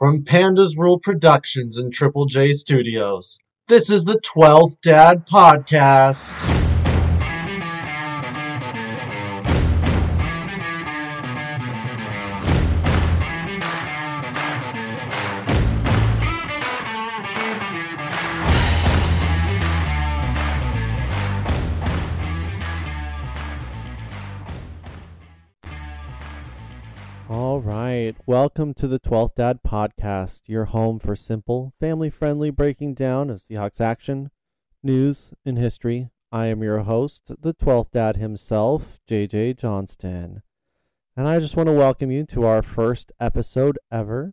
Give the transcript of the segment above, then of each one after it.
From Pandas Rule Productions and Triple J Studios, this is the 12th Dad Podcast. Welcome to the 12th Dad Podcast, your home for simple, family friendly breaking down of Seahawks action, news, and history. I am your host, the 12th Dad himself, JJ Johnston. And I just want to welcome you to our first episode ever.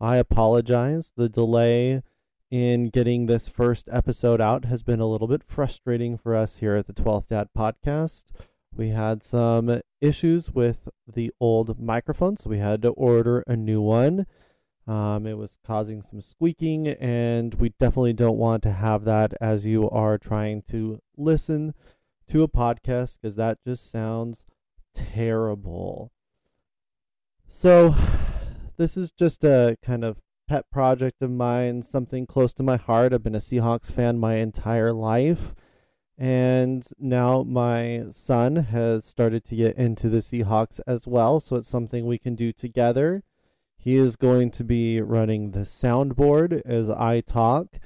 I apologize. The delay in getting this first episode out has been a little bit frustrating for us here at the 12th Dad Podcast. We had some issues with the old microphone, so we had to order a new one. Um, it was causing some squeaking, and we definitely don't want to have that as you are trying to listen to a podcast because that just sounds terrible. So, this is just a kind of pet project of mine, something close to my heart. I've been a Seahawks fan my entire life. And now my son has started to get into the Seahawks as well. So it's something we can do together. He is going to be running the soundboard as I talk.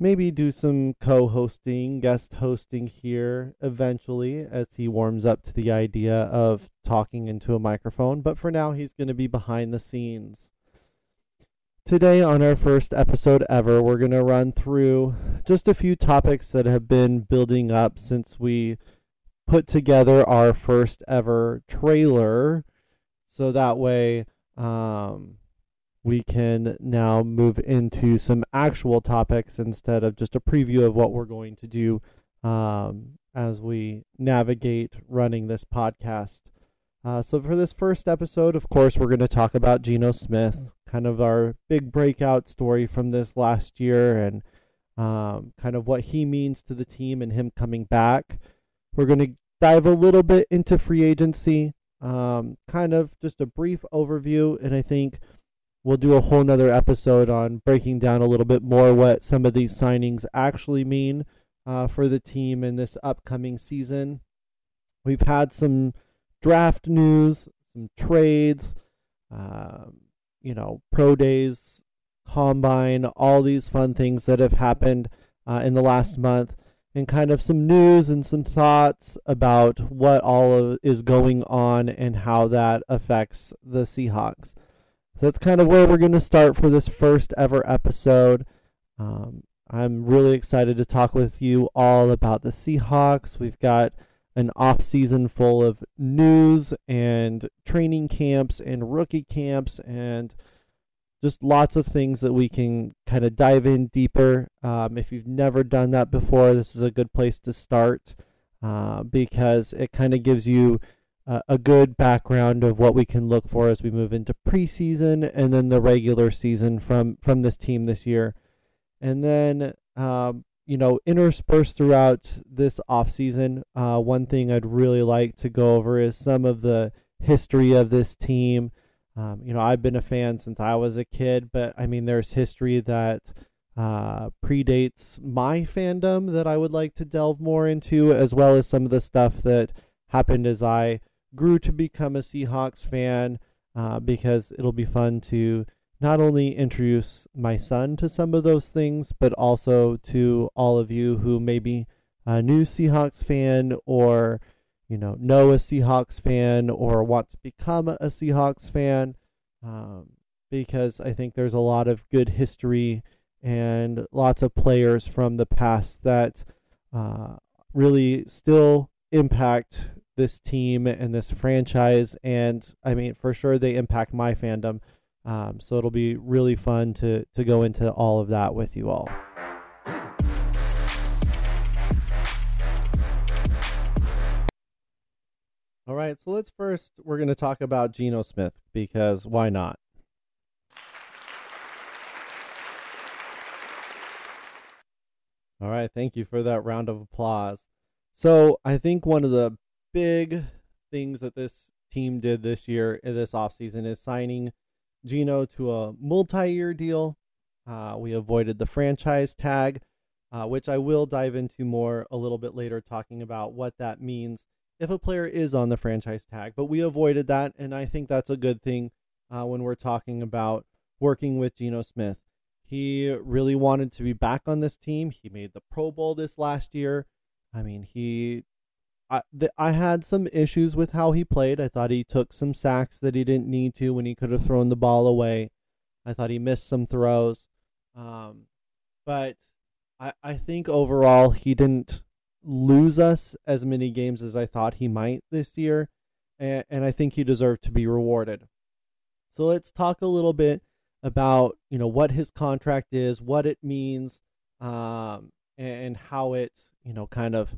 Maybe do some co hosting, guest hosting here eventually as he warms up to the idea of talking into a microphone. But for now, he's going to be behind the scenes. Today, on our first episode ever, we're going to run through just a few topics that have been building up since we put together our first ever trailer. So that way, um, we can now move into some actual topics instead of just a preview of what we're going to do um, as we navigate running this podcast. Uh, so, for this first episode, of course, we're going to talk about Geno Smith, kind of our big breakout story from this last year, and um, kind of what he means to the team and him coming back. We're going to dive a little bit into free agency, um, kind of just a brief overview, and I think we'll do a whole nother episode on breaking down a little bit more what some of these signings actually mean uh, for the team in this upcoming season. We've had some draft news, some trades, um, you know, pro days, combine, all these fun things that have happened uh, in the last month, and kind of some news and some thoughts about what all of, is going on and how that affects the Seahawks. So that's kind of where we're going to start for this first ever episode. Um, I'm really excited to talk with you all about the Seahawks. We've got an off season full of news and training camps and rookie camps and just lots of things that we can kind of dive in deeper. Um, if you've never done that before, this is a good place to start uh, because it kind of gives you a good background of what we can look for as we move into preseason and then the regular season from from this team this year. And then um, you know, interspersed throughout this off season, uh, one thing I'd really like to go over is some of the history of this team. Um, you know, I've been a fan since I was a kid, but I mean, there's history that uh, predates my fandom that I would like to delve more into, as well as some of the stuff that happened as I grew to become a Seahawks fan, uh, because it'll be fun to not only introduce my son to some of those things, but also to all of you who may be a new Seahawks fan or, you know, know a Seahawks fan or want to become a Seahawks fan. Um, because I think there's a lot of good history and lots of players from the past that uh, really still impact this team and this franchise. And I mean, for sure, they impact my fandom. Um, so it'll be really fun to to go into all of that with you all. All right, so let's first we're going to talk about Geno Smith because why not? All right, thank you for that round of applause. So, I think one of the big things that this team did this year this offseason is signing Geno to a multi-year deal. Uh, we avoided the franchise tag, uh, which I will dive into more a little bit later, talking about what that means if a player is on the franchise tag. But we avoided that, and I think that's a good thing uh, when we're talking about working with Geno Smith. He really wanted to be back on this team. He made the Pro Bowl this last year. I mean, he. I, the, I had some issues with how he played. I thought he took some sacks that he didn't need to when he could have thrown the ball away. I thought he missed some throws. Um, but I, I think overall he didn't lose us as many games as I thought he might this year. And, and I think he deserved to be rewarded. So let's talk a little bit about you know what his contract is, what it means, um, and how it you know kind of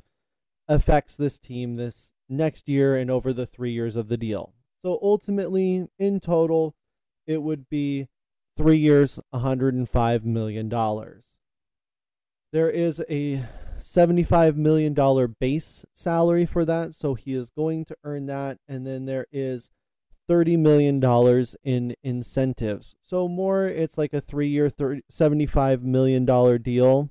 affects this team this next year and over the three years of the deal. So ultimately, in total, it would be three years, $105 million. There is a $75 million base salary for that, so he is going to earn that. And then there is $30 million in incentives. So more, it's like a three year, $75 million deal.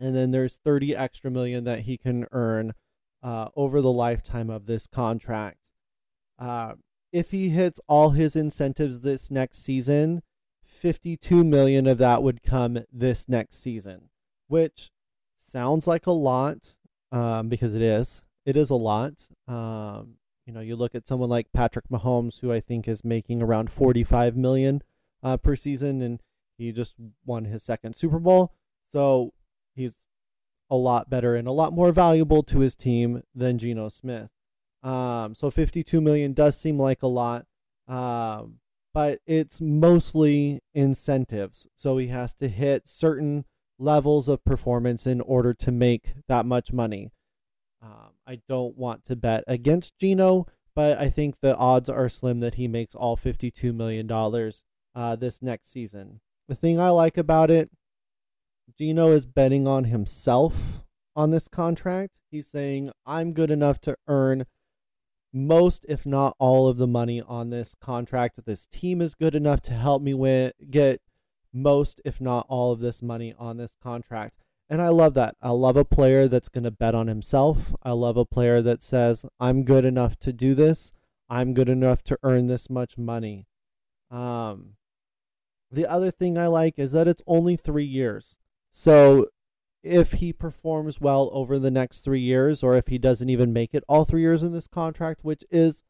And then there's 30 extra million that he can earn uh, over the lifetime of this contract. Uh, if he hits all his incentives this next season, 52 million of that would come this next season, which sounds like a lot um, because it is. It is a lot. Um, you know, you look at someone like Patrick Mahomes, who I think is making around 45 million uh, per season, and he just won his second Super Bowl. So he's a lot better and a lot more valuable to his team than Geno Smith. Um, so 52 million does seem like a lot, um, but it's mostly incentives. So he has to hit certain levels of performance in order to make that much money. Um, I don't want to bet against Geno, but I think the odds are slim that he makes all $52 million uh, this next season. The thing I like about it, Geno is betting on himself on this contract. He's saying, I'm good enough to earn most, if not all, of the money on this contract. This team is good enough to help me win, get most, if not all, of this money on this contract. And I love that. I love a player that's going to bet on himself. I love a player that says, I'm good enough to do this. I'm good enough to earn this much money. Um, the other thing I like is that it's only three years. So if he performs well over the next three years, or if he doesn't even make it all three years in this contract, which is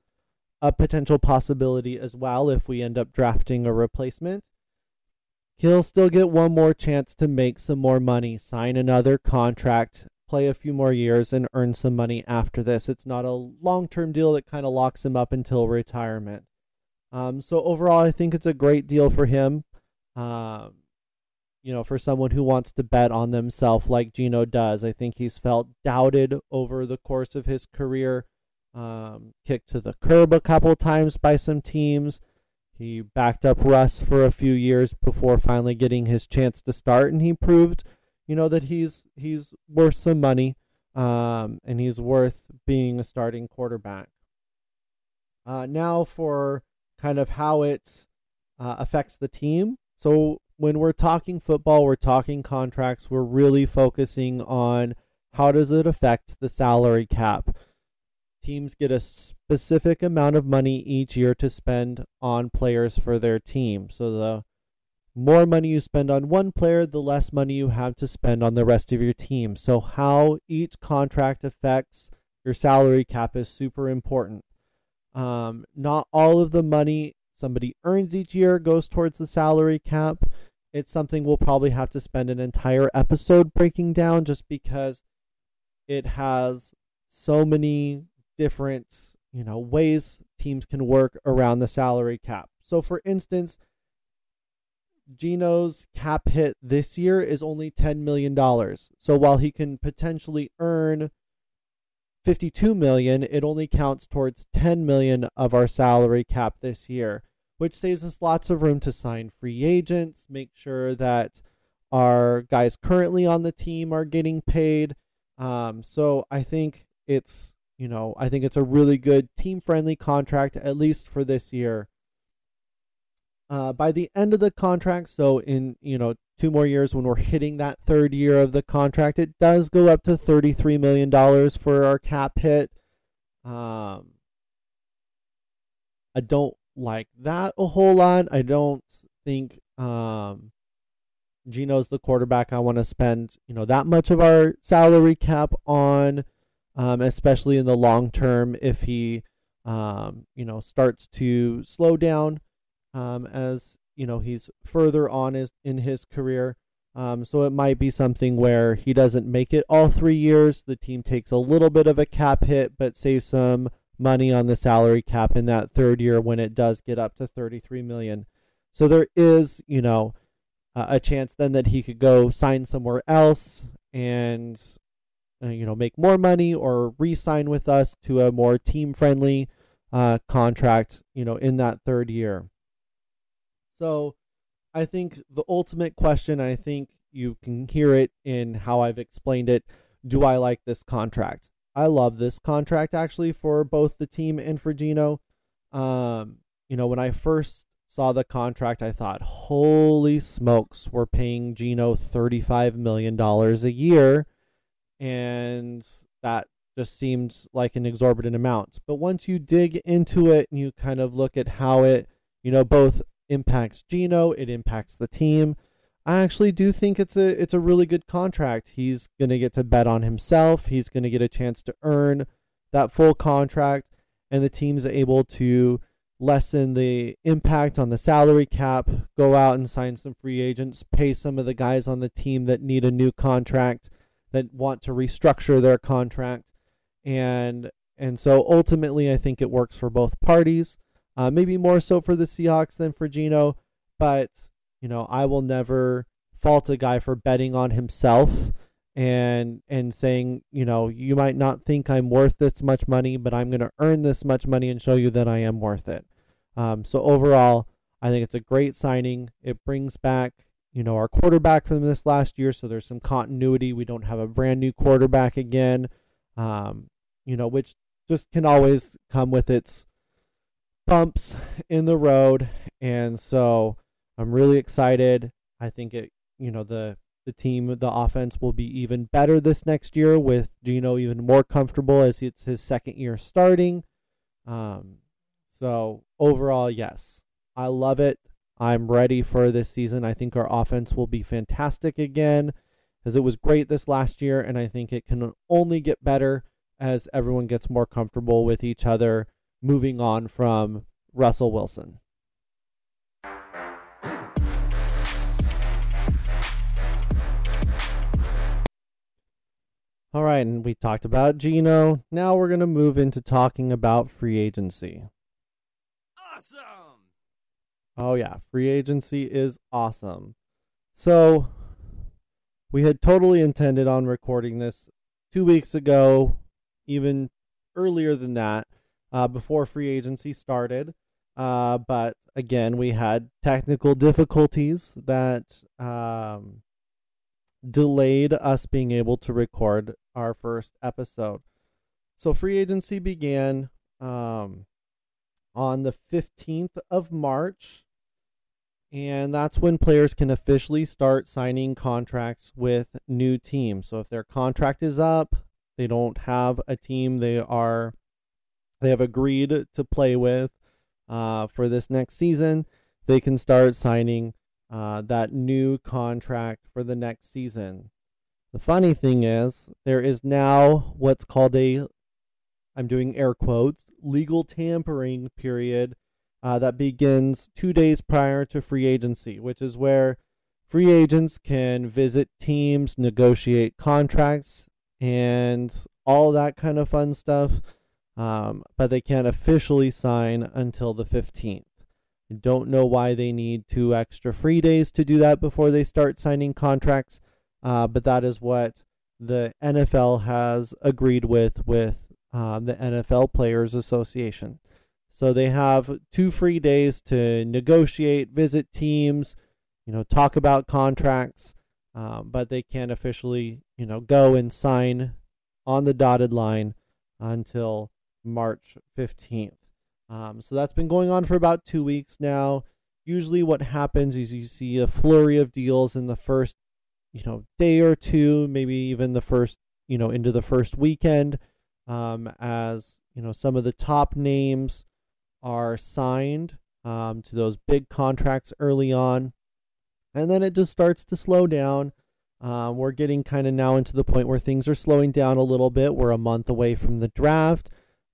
a potential possibility as well if we end up drafting a replacement, he'll still get one more chance to make some more money, sign another contract, play a few more years, and earn some money after this. It's not a long term deal that kind of locks him up until retirement. Um, so overall, I think it's a great deal for him. Um, you know, for someone who wants to bet on themselves like Geno does, I think he's felt doubted over the course of his career, um, kicked to the curb a couple times by some teams. He backed up Russ for a few years before finally getting his chance to start, and he proved, you know, that he's he's worth some money, um, and he's worth being a starting quarterback. Uh, now for kind of how it uh, affects the team. So when we're talking football, we're talking contracts. We're really focusing on how does it affect the salary cap teams get a specific amount of money each year to spend on players for their team. So the more money you spend on one player, the less money you have to spend on the rest of your team. So how each contract affects your salary cap is super important. Um, not all of the money somebody earns each year goes towards the salary cap. It's something we'll probably have to spend an entire episode breaking down just because it has so many different, you know, ways teams can work around the salary cap. So for instance, Geno's cap hit this year is only $10 million. So while he can potentially earn 52 million, it only counts towards 10 million of our salary cap this year, which saves us lots of room to sign free agents, make sure that our guys currently on the team are getting paid. Um, so I think it's you know, I think it's a really good team friendly contract, at least for this year. uh, by the end of the contract, so in you know two more years when we're hitting that third year of the contract, it does go up to thirty three million dollars for our cap hit. Um, I don't like that a whole lot. I don't think um, Geno's the quarterback I want to spend you know that much of our salary cap on, um, especially in the long term if he um, you know starts to slow down um, as you know he's further on his, in his career. Um, so it might be something where he doesn't make it all three years. The team takes a little bit of a cap hit, but saves some money on the salary cap in that third year when it does get up to 33 million. So there is, you know, uh, a chance then that he could go sign somewhere else and uh, you know make more money or re-sign with us to a more team-friendly uh, contract, you know, in that third year. So I think the ultimate question, I think you can hear it in how I've explained it. Do I like this contract? I love this contract actually for both the team and for Geno. Um, you know, when I first saw the contract, I thought, holy smokes, we're paying Geno $35 million a year. And that just seemed like an exorbitant amount. But once you dig into it and you kind of look at how it, you know, both impacts Geno, it impacts the team. I actually do think it's a it's a really good contract. He's going to get to bet on himself. He's going to get a chance to earn that full contract and the team's able to lessen the impact on the salary cap, go out and sign some free agents, pay some of the guys on the team that need a new contract, that want to restructure their contract. And and so ultimately I think it works for both parties. Uh, maybe more so for the Seahawks than for Geno, but you know, I will never fault a guy for betting on himself and and saying, you know, you might not think I'm worth this much money, but I'm going to earn this much money and show you that I am worth it. Um, so overall, I think it's a great signing. It brings back, you know, our quarterback from this last year, so there's some continuity. We don't have a brand new quarterback again, um, you know, which just can always come with its bumps in the road. And so I'm really excited. I think it, you know, the the team, the offense will be even better this next year with Geno even more comfortable as it's his second year starting. Um, so overall, yes, I love it. I'm ready for this season. I think our offense will be fantastic again, as it was great this last year, and I think it can only get better as everyone gets more comfortable with each other moving on from Russell Wilson. All right, and we talked about Geno. Now we're going to move into talking about free agency. Awesome! Oh, yeah, free agency is awesome. So, we had totally intended on recording this two weeks ago, even earlier than that, uh, before free agency started. Uh, but again, we had technical difficulties that um, delayed us being able to record our first episode. So free agency began um, on the 15th of March. And that's when players can officially start signing contracts with new teams. So if their contract is up, they don't have a team they are they have agreed to play with uh, for this next season, they can start signing uh, that new contract for the next season. The funny thing is, there is now what's called a, I'm doing air quotes, legal tampering period uh, that begins two days prior to free agency, which is where free agents can visit teams, negotiate contracts, and all that kind of fun stuff. Um, but they can't officially sign until the 15th. Don't know why they need two extra free days to do that before they start signing contracts, uh, but that is what the NFL has agreed with with um, the NFL Players Association. So they have two free days to negotiate, visit teams, you know, talk about contracts, um, but they can't officially, you know, go and sign on the dotted line until March 15th. Um, so that's been going on for about two weeks now. usually what happens is you see a flurry of deals in the first, you know, day or two, maybe even the first, you know, into the first weekend, um, as you know, some of the top names are signed um, to those big contracts early on, and then it just starts to slow down. Um, we're getting kind of now into the point where things are slowing down a little bit. We're a month away from the draft.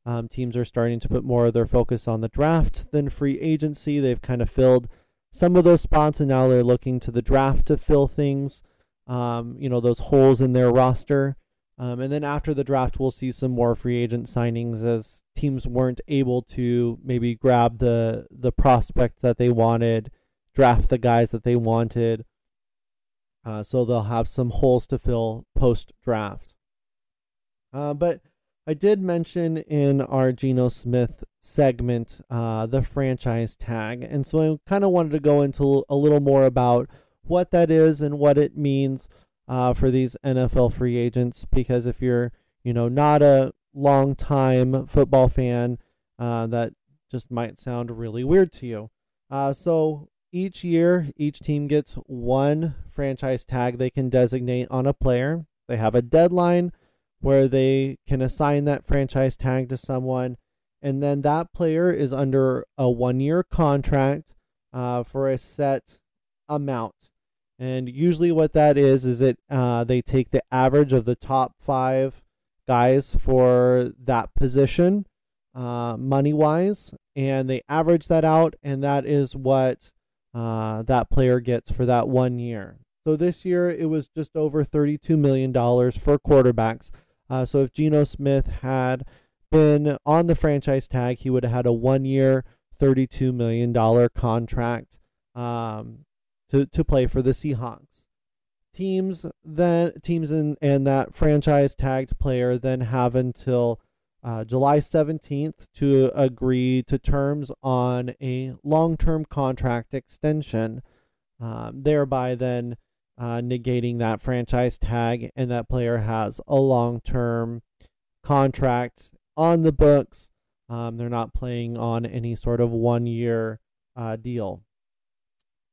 Um, teams are starting to put more of their focus on the draft than free agency. They've kind of filled some of those spots, and now they're looking to the draft to fill things, um, you know, those holes in their roster. Um, and then after the draft, we'll see some more free agent signings as teams weren't able to maybe grab the the prospect that they wanted, draft the guys that they wanted. Uh, so they'll have some holes to fill post draft. Uh, but I did mention in our Geno Smith segment uh, the franchise tag, and so I kind of wanted to go into a little more about what that is and what it means uh, for these NFL free agents. Because if you're, you know, not a long time football fan, uh, that just might sound really weird to you. Uh, so each year, each team gets one franchise tag they can designate on a player. They have a deadline where they can assign that franchise tag to someone, and then that player is under a one year contract uh, for a set amount. And usually, what that is is it uh, they take the average of the top five guys for that position, uh, money wise, and they average that out, and that is what uh, that player gets for that one year. So this year it was just over $32 million for quarterbacks. Uh, so if Geno Smith had been on the franchise tag, he would have had a one year, $32 million contract um, to, to play for the Seahawks. Teams then teams in, and that franchise tagged player then have until uh, July 17th to agree to terms on a long term contract extension, um, thereby then uh, negating that franchise tag, and that player has a long term contract on the books. Um, they're not playing on any sort of one year uh, deal.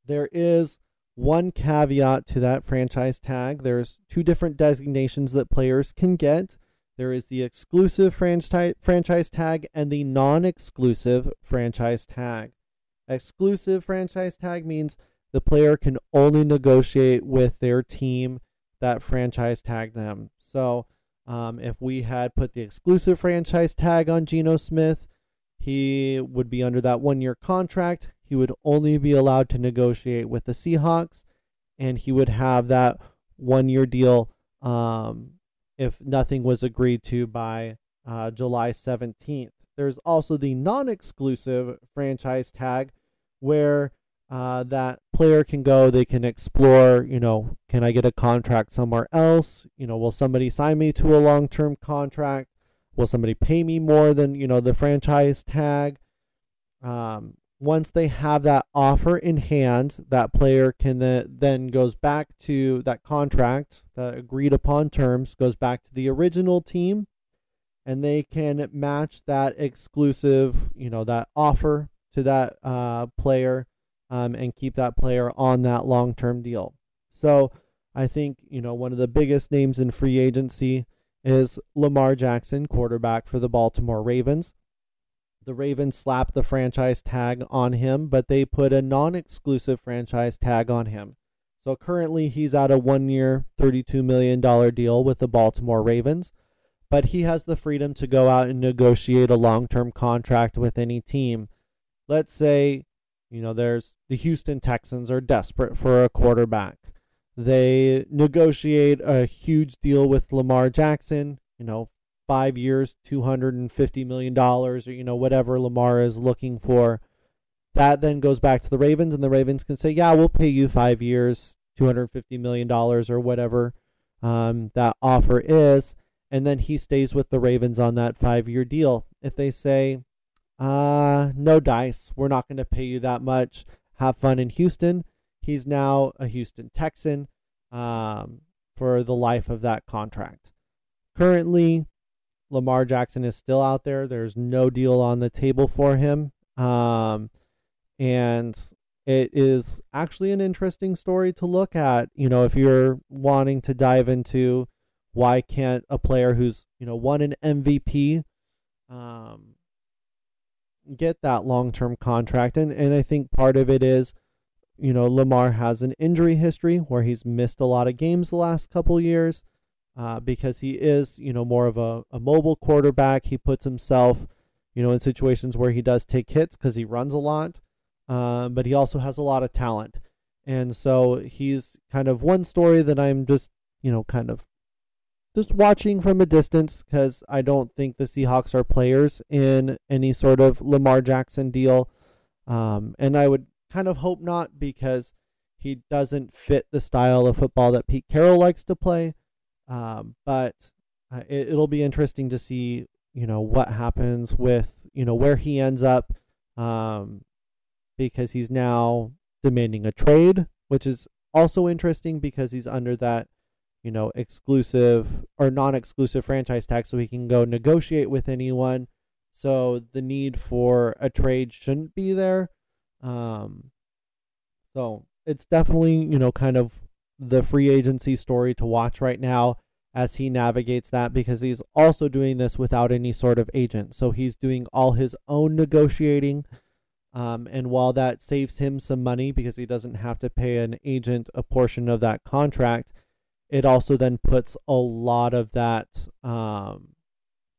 There is one caveat to that franchise tag. There's two different designations that players can get. There is the exclusive franchise franchise tag and the non-exclusive franchise tag. Exclusive franchise tag means the player can only negotiate with their team that franchise tagged them. So, um, if we had put the exclusive franchise tag on Geno Smith, he would be under that one year contract. He would only be allowed to negotiate with the Seahawks, and he would have that one year deal um, if nothing was agreed to by uh, July 17th. There's also the non exclusive franchise tag where uh, that player can go. They can explore, you know, can I get a contract somewhere else? You know, will somebody sign me to a long term contract? Will somebody pay me more than, you know, the franchise tag? Um, once they have that offer in hand, that player can then, then goes back to that contract, the agreed upon terms, goes back to the original team, and they can match that exclusive, you know, that offer to that uh, player um, and keep that player on that long term deal. So I think, you know, one of the biggest names in free agency is Lamar Jackson, quarterback for the Baltimore Ravens. The Ravens slapped the franchise tag on him, but they put a non exclusive franchise tag on him. So currently he's at a one year, $32 million deal with the Baltimore Ravens, but he has the freedom to go out and negotiate a long term contract with any team. Let's say you know, there's the Houston Texans are desperate for a quarterback. They negotiate a huge deal with Lamar Jackson, you know, five years, $250 million, or, you know, whatever Lamar is looking for. That then goes back to the Ravens, and the Ravens can say, yeah, we'll pay you five years, $250 million, or whatever um, that offer is. And then he stays with the Ravens on that five year deal. If they say, uh, no dice. We're not going to pay you that much. Have fun in Houston. He's now a Houston Texan um, for the life of that contract. Currently, Lamar Jackson is still out there. There's no deal on the table for him. Um, and it is actually an interesting story to look at. You know, if you're wanting to dive into why can't a player who's you know won an MVP um, get that long term contract? And and I think part of it is, you know, Lamar has an injury history where he's missed a lot of games the last couple years. Uh, because he is, you know, more of a, a mobile quarterback. He puts himself, you know, in situations where he does take hits because he runs a lot, uh, but he also has a lot of talent. And so he's kind of one story that I'm just, you know, kind of just watching from a distance because I don't think the Seahawks are players in any sort of Lamar Jackson deal. Um, and I would kind of hope not because he doesn't fit the style of football that Pete Carroll likes to play. Um, but uh, it, will be interesting to see, you know, what happens with, you know, where he ends up, um, because he's now demanding a trade, which is also interesting because he's under that, you know, exclusive or non-exclusive franchise tag, so he can go negotiate with anyone. So the need for a trade shouldn't be there. Um, so it's definitely, you know, kind of the free agency story to watch right now as he navigates that because he's also doing this without any sort of agent. So he's doing all his own negotiating. Um, and while that saves him some money because he doesn't have to pay an agent a portion of that contract, it also then puts a lot of that, um,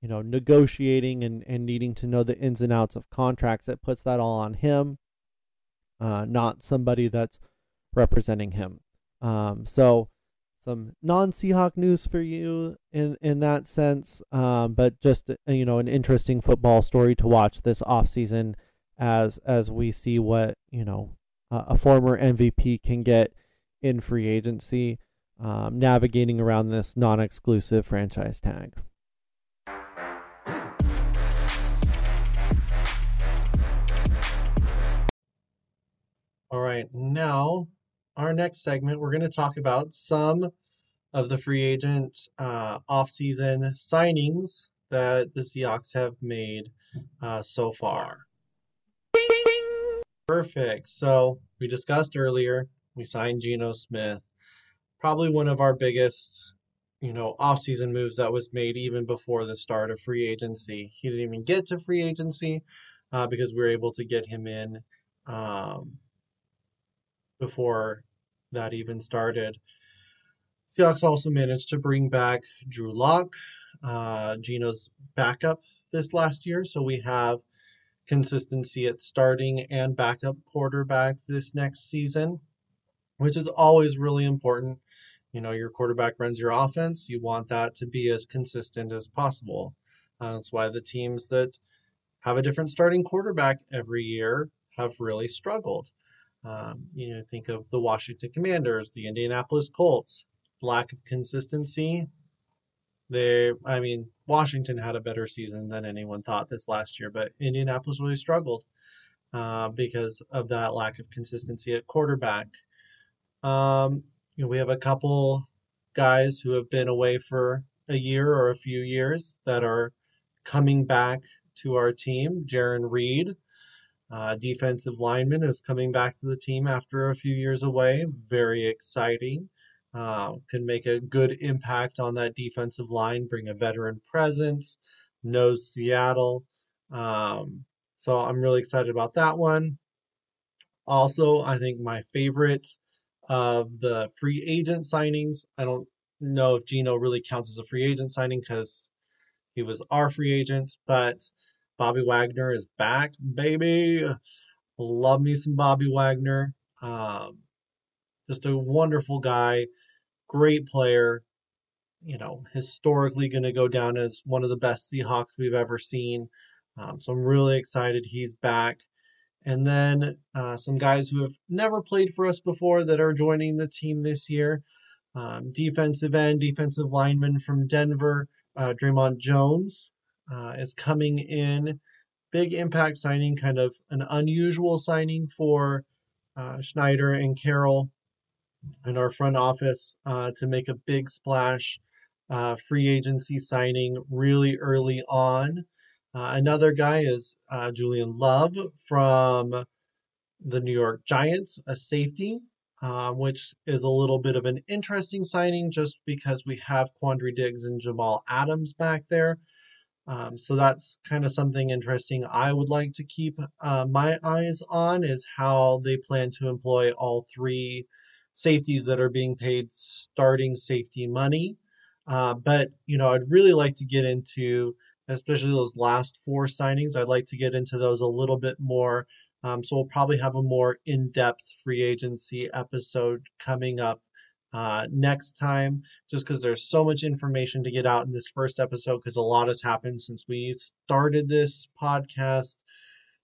you know, negotiating and, and needing to know the ins and outs of contracts. It puts that all on him, uh, not somebody that's representing him. Um, so some non-Seahawk news for you in in that sense, um, but just uh, you know an interesting football story to watch this off season as as we see what you know a former MVP can get in free agency, um, navigating around this non-exclusive franchise tag. All right, now our next segment, we're going to talk about some of the free agent uh, offseason signings that the Seahawks have made uh, so far. Perfect. So we discussed earlier, we signed Geno Smith. Probably one of our biggest, you know, offseason moves that was made even before the start of free agency. He didn't even get to free agency uh, because we were able to get him in um, before that even started. Seahawks also managed to bring back Drew Lock, uh, Geno's backup this last year. So we have consistency at starting and backup quarterback this next season, which is always really important. You know, your quarterback runs your offense. You want that to be as consistent as possible. Uh, that's why the teams that have a different starting quarterback every year have really struggled. Um, you know, think of the Washington Commanders, the Indianapolis Colts, lack of consistency. They, I mean, Washington had a better season than anyone thought this last year, but Indianapolis really struggled uh, because of that lack of consistency at quarterback. Um, you know, we have a couple guys who have been away for a year or a few years that are coming back to our team. Jarran Reed, uh, defensive lineman is coming back to the team after a few years away. Very exciting. Uh, can make a good impact on that defensive line, bring a veteran presence, knows Seattle. Um, so I'm really excited about that one. Also, I think my favorite of the free agent signings, I don't know if Geno really counts as a free agent signing because he was our free agent, but Bobby Wagner is back, baby. Love me some Bobby Wagner. Um, just a wonderful guy, great player. You know, historically going to go down as one of the best Seahawks we've ever seen. Um, so I'm really excited he's back. And then uh, some guys who have never played for us before that are joining the team this year. Um, defensive end, defensive lineman from Denver, uh, Dre'Mont Jones uh, is coming in. Big impact signing, kind of an unusual signing for uh, Schneider and Carroll and our front office uh, to make a big splash. Uh, free agency signing really early on. Uh, another guy is uh, Julian Love from the New York Giants, a safety, uh, which is a little bit of an interesting signing just because we have Quandre Diggs and Jamal Adams back there. Um, so that's kind of something interesting I would like to keep uh, my eyes on is how they plan to employ all three safeties that are being paid starting safety money. Uh, but, you know, I'd really like to get into, especially those last four signings, I'd like to get into those a little bit more. Um, so we'll probably have a more in depth free agency episode coming up uh, next time, just because there's so much information to get out in this first episode, because a lot has happened since we started this podcast,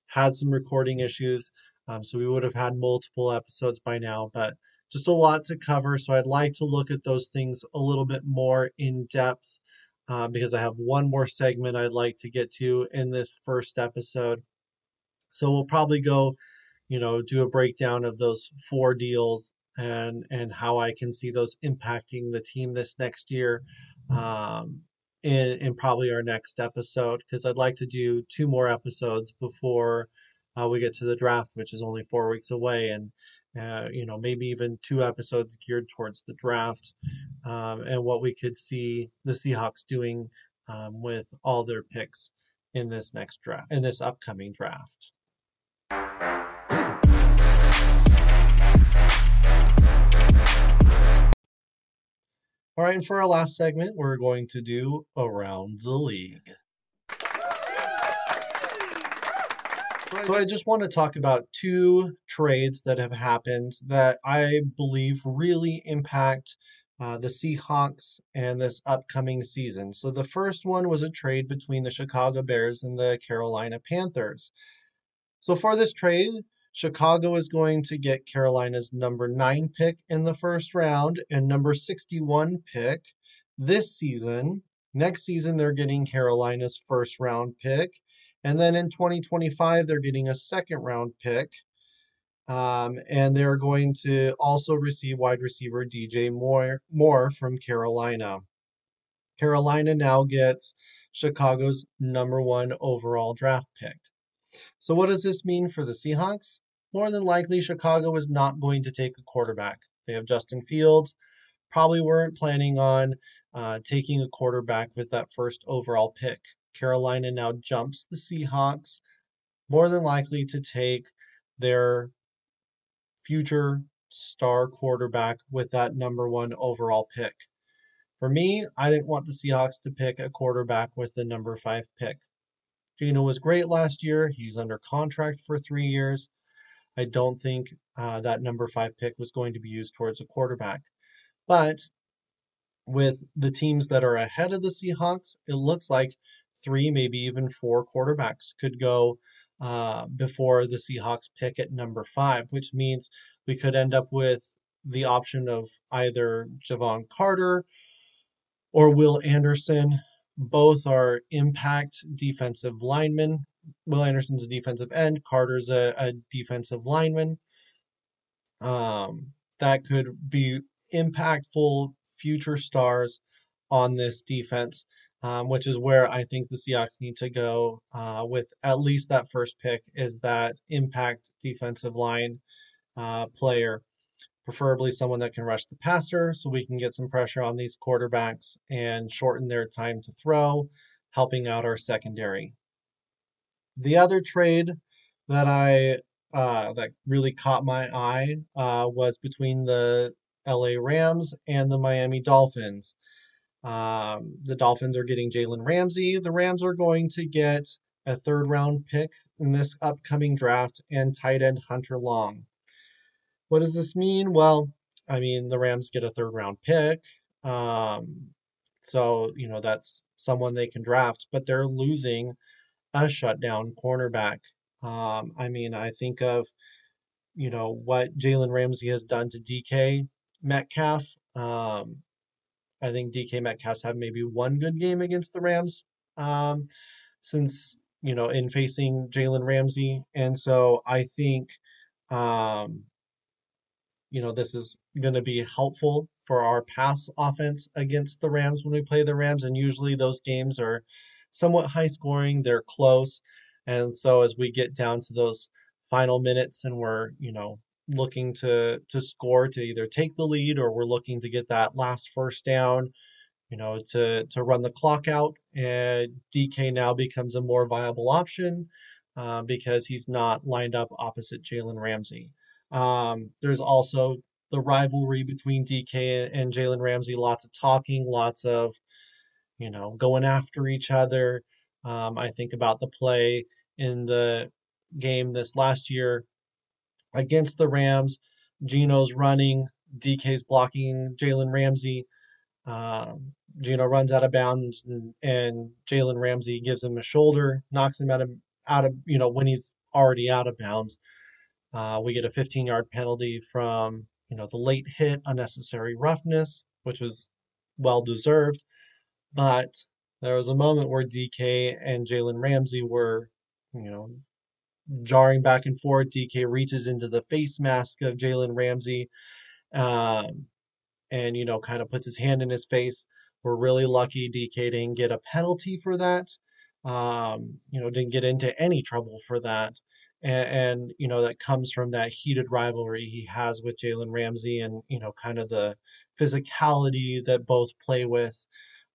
had some recording issues. Um, so we would have had multiple episodes by now, but just a lot to cover. So I'd like to look at those things a little bit more in depth uh, because I have one more segment I'd like to get to in this first episode. So we'll probably go, you know, do a breakdown of those four deals and and how I can see those impacting the team this next year. Um, in, in probably our next episode because I'd like to do two more episodes before uh, we get to the draft, which is only four weeks away, and uh, you know maybe even two episodes geared towards the draft um, and what we could see the Seahawks doing um, with all their picks in this next draft in this upcoming draft. All right, and for our last segment, we're going to do Around the League. So I just want to talk about two trades that have happened that I believe really impact uh, the Seahawks and this upcoming season. So the first one was a trade between the Chicago Bears and the Carolina Panthers. So for this trade, Chicago is going to get Carolina's number nine pick in the first round and number 61 pick this season. Next season, they're getting Carolina's first round pick. And then in 2025, they're getting a second round pick. Um, and they're going to also receive wide receiver DJ Moore, Moore from Carolina. Carolina now gets Chicago's number one overall draft pick. So, what does this mean for the Seahawks? more than likely Chicago is not going to take a quarterback. They have Justin Fields, probably weren't planning on uh, taking a quarterback with that first overall pick. Carolina now jumps the Seahawks, more than likely to take their future star quarterback with that number one overall pick. For me, I didn't want the Seahawks to pick a quarterback with the number five pick. Geno was great last year. He's under contract for three years. I don't think uh, that number five pick was going to be used towards a quarterback. But with the teams that are ahead of the Seahawks, it looks like three, maybe even four quarterbacks could go uh, before the Seahawks pick at number five, which means we could end up with the option of either Javon Carter or Will Anderson. Both are impact defensive linemen Will Anderson's a defensive end. Carter's a, a defensive lineman. Um, that could be impactful future stars on this defense, um, which is where I think the Seahawks need to go uh, with at least that first pick is that impact defensive line uh, player, preferably someone that can rush the passer so we can get some pressure on these quarterbacks and shorten their time to throw, helping out our secondary. The other trade that I uh, that really caught my eye uh, was between the LA Rams and the Miami Dolphins. Um, the Dolphins are getting Jalen Ramsey. The Rams are going to get a third round pick in this upcoming draft and tight end Hunter Long. What does this mean? Well, I mean, the Rams get a third round pick. Um, so, you know, that's someone they can draft, but they're losing a shutdown cornerback. Um, I mean, I think of, you know, what Jalen Ramsey has done to DK Metcalf. Um, I think DK Metcalf's had maybe one good game against the Rams um, since, you know, in facing Jalen Ramsey. And so I think, um, you know, this is going to be helpful for our pass offense against the Rams when we play the Rams. And usually those games are somewhat high scoring. They're close. And so as we get down to those final minutes and we're, you know, looking to to score to either take the lead or we're looking to get that last first down, you know, to to run the clock out. And DK now becomes a more viable option uh, because he's not lined up opposite Jalen Ramsey. Um, there's also the rivalry between DK and Jalen Ramsey. Lots of talking, lots of you know going after each other. Um, I think about the play in the game this last year against the Rams. Geno's running, DK's blocking Jalen Ramsey. Um, Geno runs out of bounds, and, and Jalen Ramsey gives him a shoulder, knocks him out of out of you know when he's already out of bounds. Uh, we get a 15 yard penalty from you know the late hit, unnecessary roughness, which was well deserved. But there was a moment where DK and Jalen Ramsey were, you know, jarring back and forth. DK reaches into the face mask of Jalen Ramsey, um, and you know, kind of puts his hand in his face. We're really lucky DK didn't get a penalty for that. Um, you know, didn't get into any trouble for that. And, and, you know, that comes from that heated rivalry he has with Jalen Ramsey and, you know, kind of the physicality that both play with.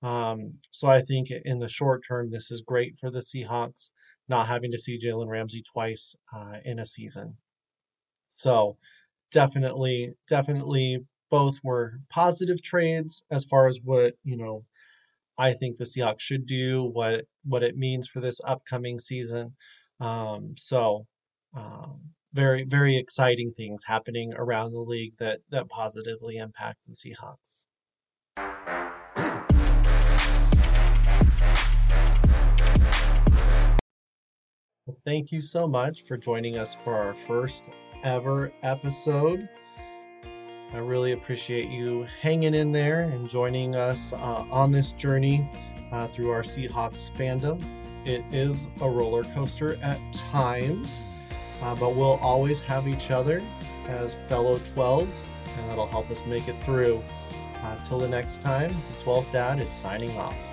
Um, so I think in the short term, this is great for the Seahawks not having to see Jalen Ramsey twice uh, in a season. So definitely, definitely both were positive trades as far as what, you know, I think the Seahawks should do, what what it means for this upcoming season. Um, so um, very, very exciting things happening around the league that that positively impact the Seahawks. Well, thank you so much for joining us for our first ever episode. I really appreciate you hanging in there and joining us uh, on this journey uh, through our Seahawks fandom. It is a roller coaster at times, uh, but we'll always have each other as fellow 12s, and that'll help us make it through. Uh, till the next time, the 12th Dad is signing off.